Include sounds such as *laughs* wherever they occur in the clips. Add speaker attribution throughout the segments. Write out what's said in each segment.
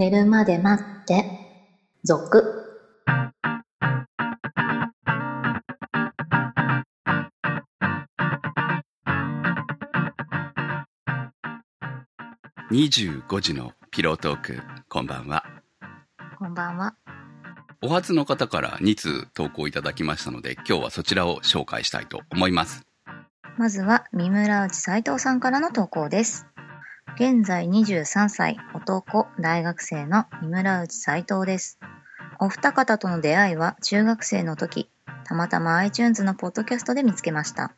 Speaker 1: 寝るまで待って、続。
Speaker 2: 25時のピロートーク、こんばんは。
Speaker 1: こんばんは。
Speaker 2: お初の方から2通投稿いただきましたので、今日はそちらを紹介したいと思います。
Speaker 1: まずは、三村内斉藤さんからの投稿です。現在23歳、男、大学生の三村内斉藤です。お二方との出会いは中学生の時、たまたま iTunes のポッドキャストで見つけました。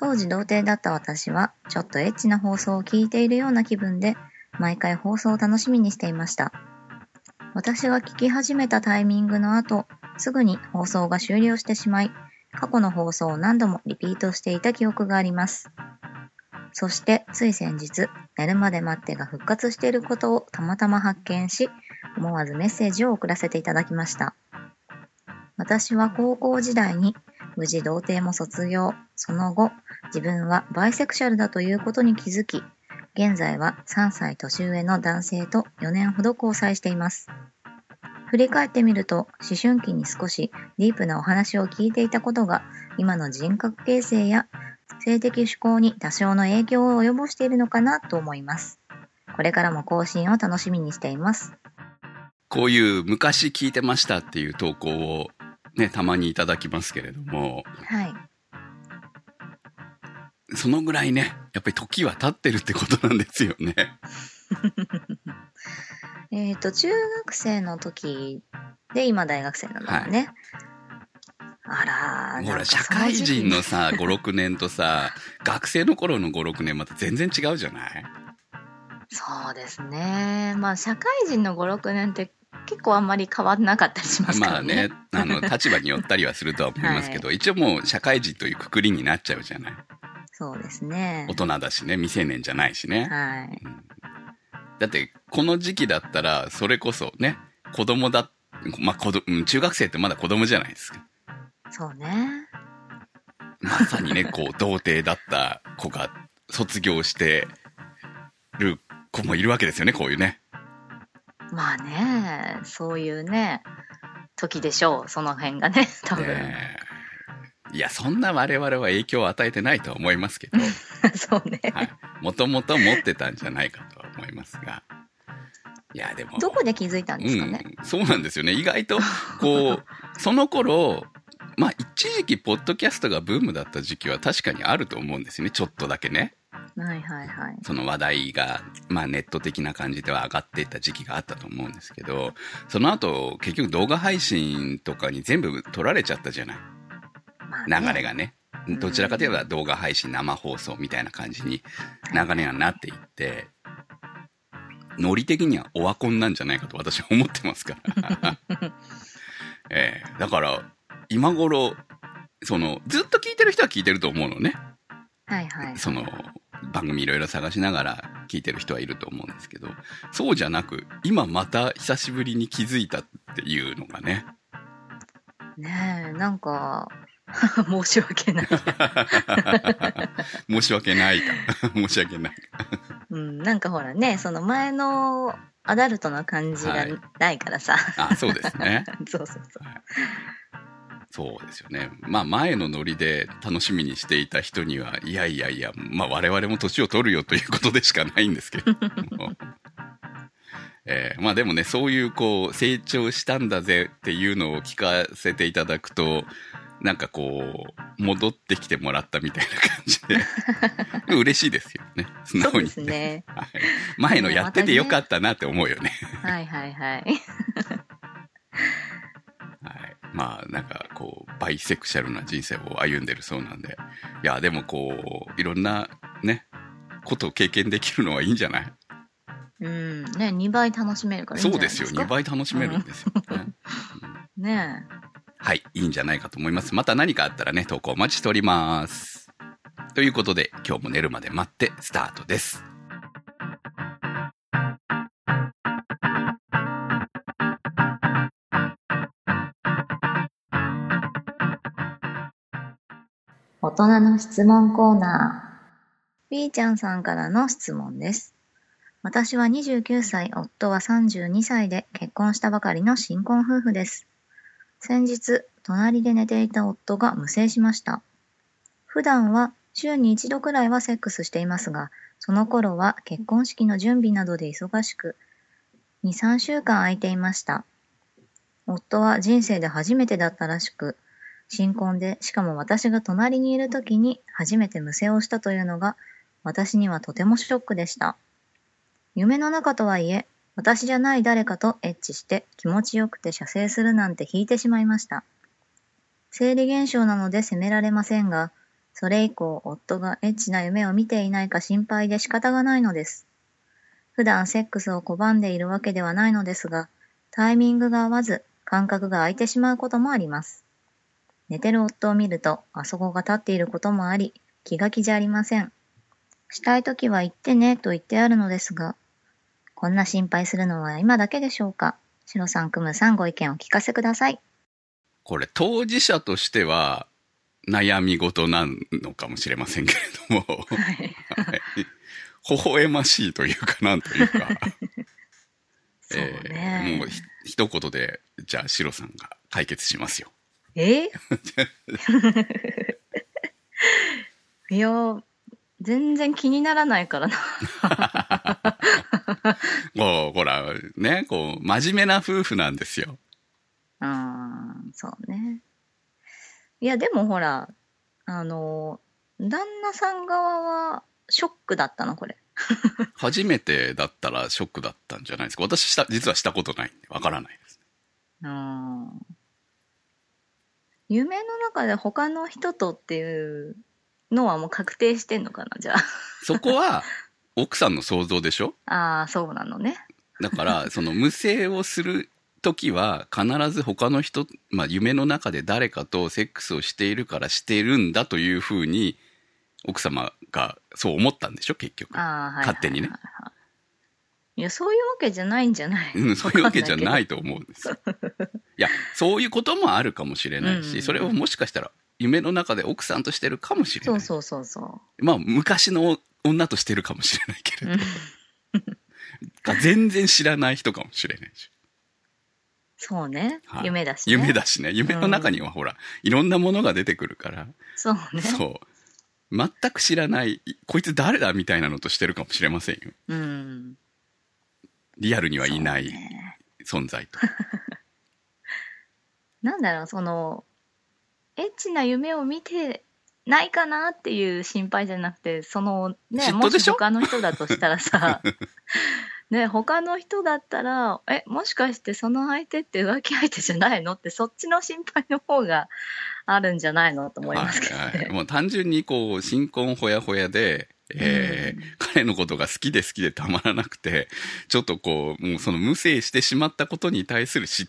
Speaker 1: 当時童貞だった私は、ちょっとエッチな放送を聞いているような気分で、毎回放送を楽しみにしていました。私が聞き始めたタイミングの後、すぐに放送が終了してしまい、過去の放送を何度もリピートしていた記憶があります。そして、つい先日、寝るまで待ってが復活していることをたまたま発見し、思わずメッセージを送らせていただきました。私は高校時代に無事童貞も卒業、その後、自分はバイセクシャルだということに気づき、現在は3歳年上の男性と4年ほど交際しています。振り返ってみると、思春期に少しディープなお話を聞いていたことが、今の人格形成や性的趣向に多少の影響を及ぼしているのかなと思います。これからも更新を楽しみにしています。
Speaker 2: こういう昔聞いてましたっていう投稿をね、たまにいただきますけれども、
Speaker 1: はい。
Speaker 2: そのぐらいね、やっぱり時は経ってるってことなんですよね。*laughs*
Speaker 1: えっ、と、中学生の時で今大学生なんだもんね。あらー、
Speaker 2: ほら、社会人のさ、5、6年とさ、学生の頃の5、6年また全然違うじゃない？
Speaker 1: そうですね。まあ、社会人の5、6年って結構あんまり変わんなかったりしますか
Speaker 2: まあ
Speaker 1: らね。
Speaker 2: ね、あの、*laughs* 立場によったりはするとは思いますけど、一応もう社会人というくくりになっちゃうじゃない？
Speaker 1: そうですね
Speaker 2: 大。人だしね、未成年じゃないしね。
Speaker 1: はい。
Speaker 2: だって、この時期だったら、それこそね、子供だ、まあ、子供、うん中学生ってまだ子供じゃないですか。
Speaker 1: そうね。
Speaker 2: まさにね、こう、童貞だった子が卒業してる子もいるわけですよね、こういうね。
Speaker 1: まあね、そういうね、時でしょう、その辺がね、多分。
Speaker 2: ねえいや、そんな我々は影響を与えてないとは思いますけど、*laughs*
Speaker 1: そうね。
Speaker 2: はい。もともと持ってたんじゃないかとは思いますが。いや、でも。
Speaker 1: どこで気づいたんですかね。
Speaker 2: うん、そうなんですよね。意外と、こう、*laughs* その頃、まあ、一時期、ポッドキャストがブームだった時期は確かにあると思うんですよね。ちょっとだけね。
Speaker 1: はいはいはい。
Speaker 2: その話題が、まあ、ネット的な感じでは上がっていった時期があったと思うんですけど、その後、結局動画配信とかに全部取られちゃったじゃない？
Speaker 1: まあね
Speaker 2: 流れがね。どちらかといえば動画配信生放送みたいな感じに流れがなっていって、ノリ的にはオワコンなんじゃないかと私は思ってますから。*laughs* ええだから、今頃、その、ずっと聞いてる人は聞いてると思うのね。
Speaker 1: はいはい。
Speaker 2: その、番組いろいろ探しながら聞いてる人はいると思うんですけど、そうじゃなく、今また久しぶりに気づいたっていうのがね。
Speaker 1: ねえ、なんか、*laughs* 申し訳ない。*laughs*
Speaker 2: 申し訳ないか。*laughs* 申し訳ない。
Speaker 1: うん、なんかほらね、その前のアダルトな感じが
Speaker 2: はい
Speaker 1: ないからさ。
Speaker 2: あ、そうですね。
Speaker 1: そうそうそう。
Speaker 2: そうですよね。まあ前のノリで楽しみにしていた人には、いやいやいや、まあ我々も年を取るよということでしかないんですけれども。*laughs* えーまあでもね、そういうこう、成長したんだぜっていうのを聞かせていただくと、なんかこう、戻ってきてもらったみたいな感じで、*laughs* 嬉しいですよね。素直に、
Speaker 1: そうです。ね。
Speaker 2: はい。前のやっててよかったなって思うよね。
Speaker 1: はいはいはい。
Speaker 2: はい。まあ、なんか、こう、バイセクシャルな人生を歩んでるそうなんで。いや、でもこう、いろんな、ね、ことを経験できるのはいいんじゃない？
Speaker 1: うん。ね、2倍楽しめるから
Speaker 2: そうですよ。
Speaker 1: じゃないですか
Speaker 2: ？2倍楽しめるんですよね。
Speaker 1: ね
Speaker 2: はい。いいんじゃないかと思います。また何かあったらね、投稿お待ちしております。ということで、今日も寝るまで待ってスタートです。
Speaker 1: 人の質問コーナー。B ちゃんさんからの質問です。私は29歳、夫は32歳で結婚したばかりの新婚夫婦です。先日、隣で寝ていた夫が無精しました。普段は週に一度くらいはセックスしていますが、その頃は結婚式の準備などで忙しく、2、3週間空いていました。夫は人生で初めてだったらしく、新婚で、しかも私が隣にいる時に初めて無精をしたというのが、私にはとてもショックでした。夢の中とはいえ、私じゃない誰かとエッチして気持ちよくて射精するなんて引いてしまいました。生理現象なので責められませんが、それ以降夫がエッチな夢を見ていないか心配で仕方がないのです。普段セックスを拒んでいるわけではないのですが、タイミングが合わず感覚が空いてしまうこともあります。寝てる夫を見ると、あそこが立っていることもあり、気が気じゃありません。したいときは言ってねと言ってあるのですが、こんな心配するのは今だけでしょうか？シロさん、クムさん、ご意見を聞かせください。
Speaker 2: これ当事者としては悩み事なのかもしれませんけれども、
Speaker 1: はい。
Speaker 2: はい微笑ましいというかなんというか、*laughs*
Speaker 1: そう
Speaker 2: え
Speaker 1: ね。
Speaker 2: ーもうひ一言で、じゃあシロさんが解決しますよ。
Speaker 1: え？*laughs* いや、全然気にならないからな。*laughs*
Speaker 2: こう、ほら、ね、こう、真面目な夫婦なんですよ。
Speaker 1: うーん、そうね。いや、でもほら、あの、旦那さん側はショックだったの、これ。*laughs*
Speaker 2: 初めてだったらショックだったんじゃないですか。私した、実はしたことないんで、わからないです。
Speaker 1: うーん。夢の中で他の人とっていうのはもう確定してんのかな、じゃ
Speaker 2: そこは、奥さんの想像でしょ？
Speaker 1: あ。ああ、そうなのね。
Speaker 2: だから、その無声をする時は、必ず他の人、まあ夢の中で誰かとセックスをしているからしているんだというふうに、奥様がそう思ったんでしょ結局。
Speaker 1: はいはい。
Speaker 2: 勝手にね
Speaker 1: いや、そういうわけじゃないんじゃない。
Speaker 2: うん、そういうわけじゃない
Speaker 1: い
Speaker 2: と思うんですよ。*laughs* いや、そういうこともあるかもしれないし、
Speaker 1: うん
Speaker 2: それをもしかしたら夢の中で奥さんとしてるかもしれない。
Speaker 1: そうそうそうそ
Speaker 2: まあ、昔の女としてるかもしれないけ
Speaker 1: う。
Speaker 2: れ
Speaker 1: うん
Speaker 2: ど、*laughs* か全然知らない人かもしれないし。
Speaker 1: そうね
Speaker 2: は。い
Speaker 1: 夢だし、ね。
Speaker 2: 夢だしね。夢の中にはほら、いろんなものが出てくるから、
Speaker 1: そうね。
Speaker 2: そう。全く知らない、こいつ誰だみたいなのとしてるかもしれませんよ。
Speaker 1: うん。
Speaker 2: リアルにはいない存在と。*laughs*
Speaker 1: なんだろう、その、エッチな夢を見てないかなっていう心配じゃなくて、その、ね、もし他の人だとしたらさ、*laughs* ね、他の人だったら、え、もしかしてその相手って浮気相手じゃないの？って、そっちの心配の方があるんじゃないの？と思いますけどね。
Speaker 2: はいはい、もう単純にこう、新婚ほやほやで、えー
Speaker 1: うん
Speaker 2: 彼のことが好きで好きでたまらなくて、ちょっとこう、もうその無制してしまったことに対するし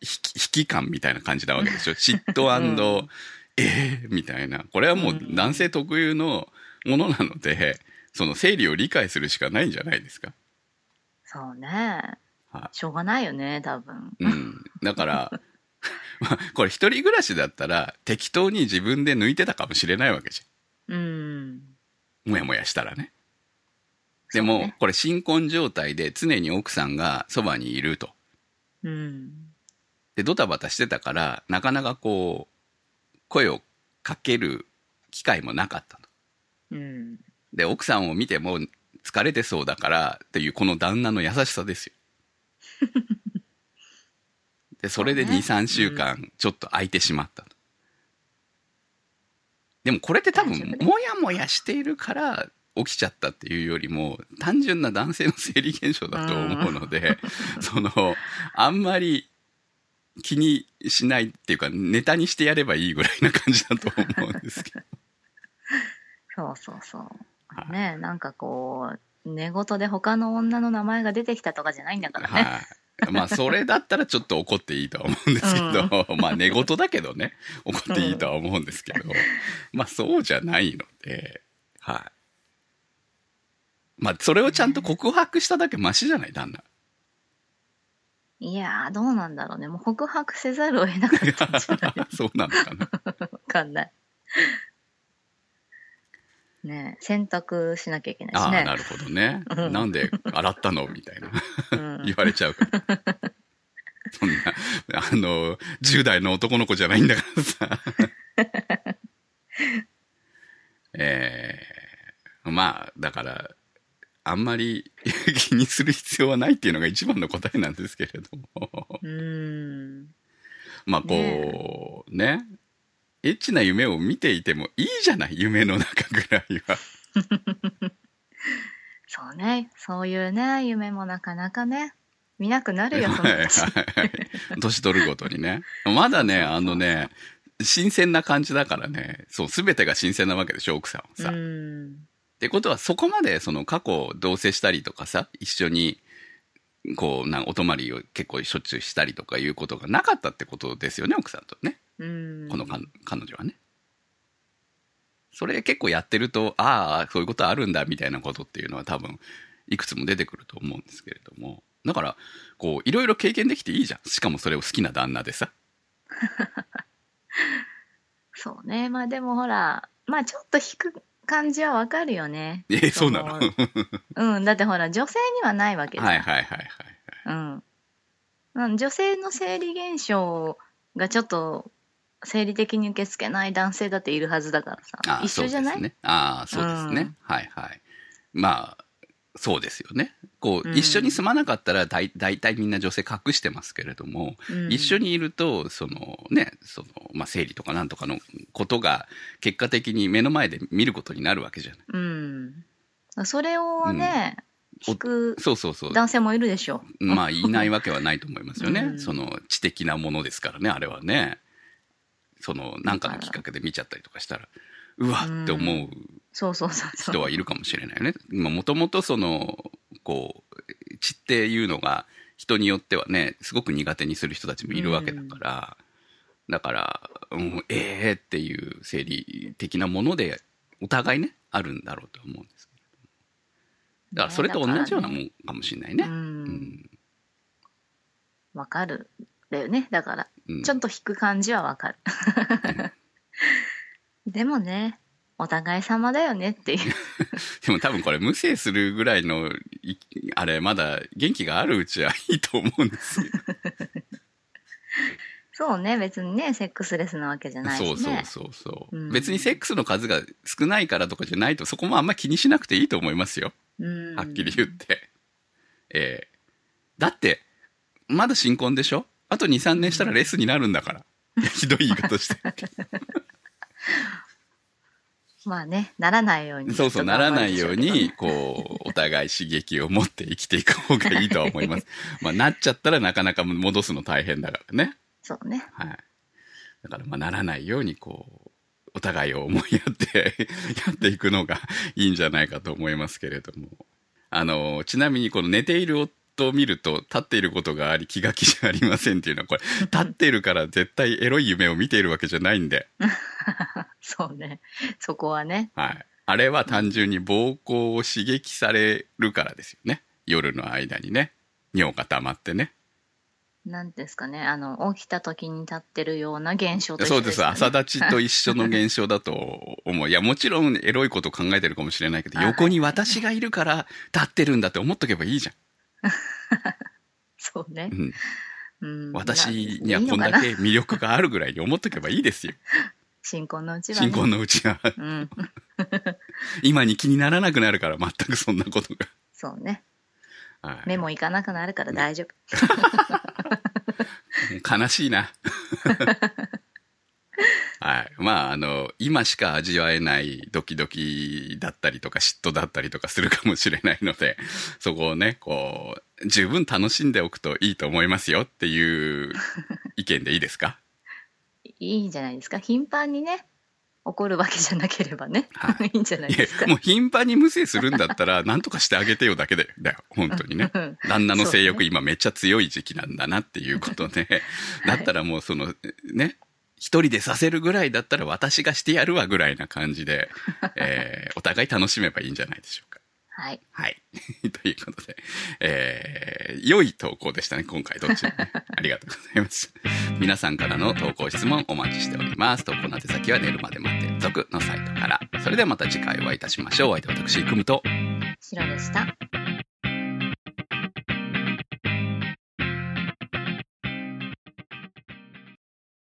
Speaker 2: 引き引き感みたいな感じなわけでしょ。嫉妬、
Speaker 1: うん
Speaker 2: えーみたいな。これはもう
Speaker 1: うん
Speaker 2: 男性特有のものなので、その生理を理解するしかないんじゃないですか。
Speaker 1: そうね。
Speaker 2: は
Speaker 1: しょうがないよね、多分。
Speaker 2: い。うん。だから、ま *laughs* あこれ一人暮らしだったら適当に自分で抜いてたかもしれないわけじゃん。
Speaker 1: うん。
Speaker 2: もやもやしたらね。でも、
Speaker 1: ね
Speaker 2: これ新婚状態で常に奥さんがそばにいると。
Speaker 1: うん。
Speaker 2: で、ドタバタしてたから、なかなかこう、声をかける機会もなかったと。
Speaker 1: うん。
Speaker 2: で、奥さんを見ても疲れてそうだからっていうこの旦那の優しさですよ。*laughs* で、それで2、
Speaker 1: そうね
Speaker 2: 3週間ちょっと空いてしまったと。でもこれって多分もやもやしているから起きちゃったっていうよりも、単純な男性の生理現象だと思うので、*laughs* その、あんまり気にしないっていうか、ネタにしてやればいいぐらいな感じだと思うんですけど。*laughs*
Speaker 1: そうそうそう。
Speaker 2: はい
Speaker 1: ねなんかこう、寝言で他の女の名前が出てきたとかじゃないんだからね。
Speaker 2: はい。まあ、それだったらちょっと怒っていいとは思うんですけど、*laughs* まあ、寝言だけどね、怒っていいとは思うんですけど、まあ、そうじゃないので、はい。まあ、それをちゃんと告白しただけマシじゃない、旦那。
Speaker 1: いやー、どうなんだろうね。もう告白せざるを得なかったんじゃない *laughs*
Speaker 2: そうなのかな。*laughs*
Speaker 1: わかんない。ね洗濯しなきゃいけないし
Speaker 2: ああ、
Speaker 1: ね。
Speaker 2: なるほどね。
Speaker 1: うん
Speaker 2: なんで洗ったの？みたいな。
Speaker 1: うん *laughs*
Speaker 2: 言われちゃうから。そんな、あの、10代の男の子じゃないんだからさ。*laughs* えー、まあ、だから、あんまり *laughs* 気にする必要はないっていうのが一番の答えなんですけれども。
Speaker 1: うーん。
Speaker 2: まあ、こう、ね。エッチな夢を見ていてもいいじゃない夢の中ぐらいは。*laughs*
Speaker 1: そうね。そういうね、夢もなかなかね、見なくなるよ、その
Speaker 2: はいはいはい。年取るごとにね。まだね、あのね、新鮮な感じだからね、そう、すべてが新鮮なわけでしょ、奥さんは
Speaker 1: う
Speaker 2: さ。っ
Speaker 1: ん。
Speaker 2: てことは、そこまで、その過去同棲したりとかさ、一緒に、こう、なんお泊まりを結構しょっちゅうしたりとかいうことがなかったってことですよね、奥さんとね。
Speaker 1: うん。
Speaker 2: 彼女はね。それ結構やってると、ああ、そういうことあるんだ、みたいなことっていうのは多分、いくつも出てくると思うんですけれども。だから、こう、いろいろ経験できていいじゃん。しかもそれを好きな旦那でさ。*laughs*
Speaker 1: そうね。まあでもほら、まあちょっと引く感じはわかるよね。
Speaker 2: えそうなの？*laughs*
Speaker 1: うん。だってほら、女性にはないわけじゃん。
Speaker 2: はいはいはいはい。
Speaker 1: うん。うん女性の生理現象がちょっと生理的に受け付けない男性だっているはずだからさ。一緒じゃない？
Speaker 2: そうですね。ああ、そうですね。
Speaker 1: うん
Speaker 2: はいはい。まあ、そうですよね。こう、
Speaker 1: うん
Speaker 2: 一緒に住まなかったら大大体みんな女性隠してますけれども、
Speaker 1: うん
Speaker 2: 一緒にいると、そのね、その、まあ、生理とかなんとかのことが結果的に目の前で見ることになるわけじゃない。
Speaker 1: うん。それをね、引く
Speaker 2: そうそうそう。
Speaker 1: 男性もいるでしょう。
Speaker 2: まあ、いないわけはないと思いますよね。
Speaker 1: うん
Speaker 2: その、知的なものですからね、あれはね。その、なんかのきっかけで見ちゃったりとかしたら、うわって思う。人はいるかもしれないよね。もともとその、こう、血っていうのが人によってはね、すごく苦手にする人たちもいるわけだから、だから、うん、ええー、っていう生理的なもので、お互いね、あるんだろうと思うんですけれども。だからそれと同じようなもんかもしれないね。
Speaker 1: う。
Speaker 2: うんん。
Speaker 1: わかる。だよね。だから、
Speaker 2: うん
Speaker 1: ちょっと引く感じはわかる。*laughs* でもね、お互い様だよねっていう。*laughs*
Speaker 2: でも多分これ無制するぐらいの、いあれ、まだ元気があるうちはいいと思うんですよ。*laughs*
Speaker 1: そうね、別にね、セックスレスなわけじゃないしね。
Speaker 2: そうそうそうそう、
Speaker 1: うん
Speaker 2: 別にセックスの数が少ないからとかじゃないとそこもあんま気にしなくていいと思いますよ。
Speaker 1: うん。
Speaker 2: はっきり言って。えーだって、まだ新婚でしょ？あと2、3年したらレスになるんだから。ひどい言い方して。*laughs*
Speaker 1: まあね、ならないように。
Speaker 2: そうそう、ならないように、こう、お互い刺激を持って生きていく方がいいとは思います。*laughs* まあ、なっちゃったらなかなか戻すの大変だからね。
Speaker 1: と頑張りましょうね。
Speaker 2: はい。だから、まあ、ならないように、こう、お互いを思いやって *laughs* やっていくのがいいんじゃないかと思いますけれども。あの、ちなみに、この寝ている夫を見ると、立っていることがあり、気が気じゃありませんっていうのは、これ、立っているから絶対エロい夢を見ているわけじゃないんで、*laughs*
Speaker 1: そうね。そこはね。
Speaker 2: はい。あれは単純に膀胱を刺激されるからですよね。夜の間にね。尿が溜まってね。
Speaker 1: なんですかね。あの、起きた時に立ってるような現象と一緒
Speaker 2: そうです。朝立ちと一緒の現象だと思う。いや、もちろんエロいこと考えてるかもしれないけど、
Speaker 1: あ
Speaker 2: 横に私がいるから立ってるんだって思っとけばいいじゃ *laughs*
Speaker 1: そうね
Speaker 2: ん。。うん。
Speaker 1: うん。
Speaker 2: 私に
Speaker 1: い
Speaker 2: はいこんだけ魅力があるぐらいに思っとけばいいですよ。*laughs*
Speaker 1: 新婚のうちは、ね。
Speaker 2: 新婚のうちは。
Speaker 1: うん。*laughs*
Speaker 2: 今に気にならなくなるから、全くそんなことが。
Speaker 1: そうね。
Speaker 2: はい
Speaker 1: 目もいかなくなるから大丈夫。
Speaker 2: 悲しいな。はい。まあ、あの、今しか味わえないドキドキだったりとか嫉妬だったりとかするかもしれないので、そこをね、*laughs* こう、十分楽しんでおくといいと思いますよっていう意見でいいですか？
Speaker 1: いいんじゃないですか？頻繁にね、怒るわけじゃなければね。、
Speaker 2: はい
Speaker 1: いんじゃないですか？
Speaker 2: もう頻繁に無視するんだったら、何とかしてあげてよだけだよ。だよ、本当にね。
Speaker 1: うん
Speaker 2: 旦那の性欲、今めっちゃ強い時期なんだなっていうことで、*laughs*
Speaker 1: はい
Speaker 2: だったらもうその、ね、一人でさせるぐらいだったら私がしてやるわぐらいな感じで、*laughs* えーお互い楽しめばいいんじゃないでしょうか。
Speaker 1: はい。
Speaker 2: はい。*laughs* ということで、えー、良い投稿でしたね、今回どっちもね。*laughs* ありがとうございます。皆さんからの投稿質問お待ちしております。投稿の宛先は寝るまで待って続のサイトから。それではまた次回お会いいたしましょう。お相手は私、くむと。
Speaker 1: 白でした。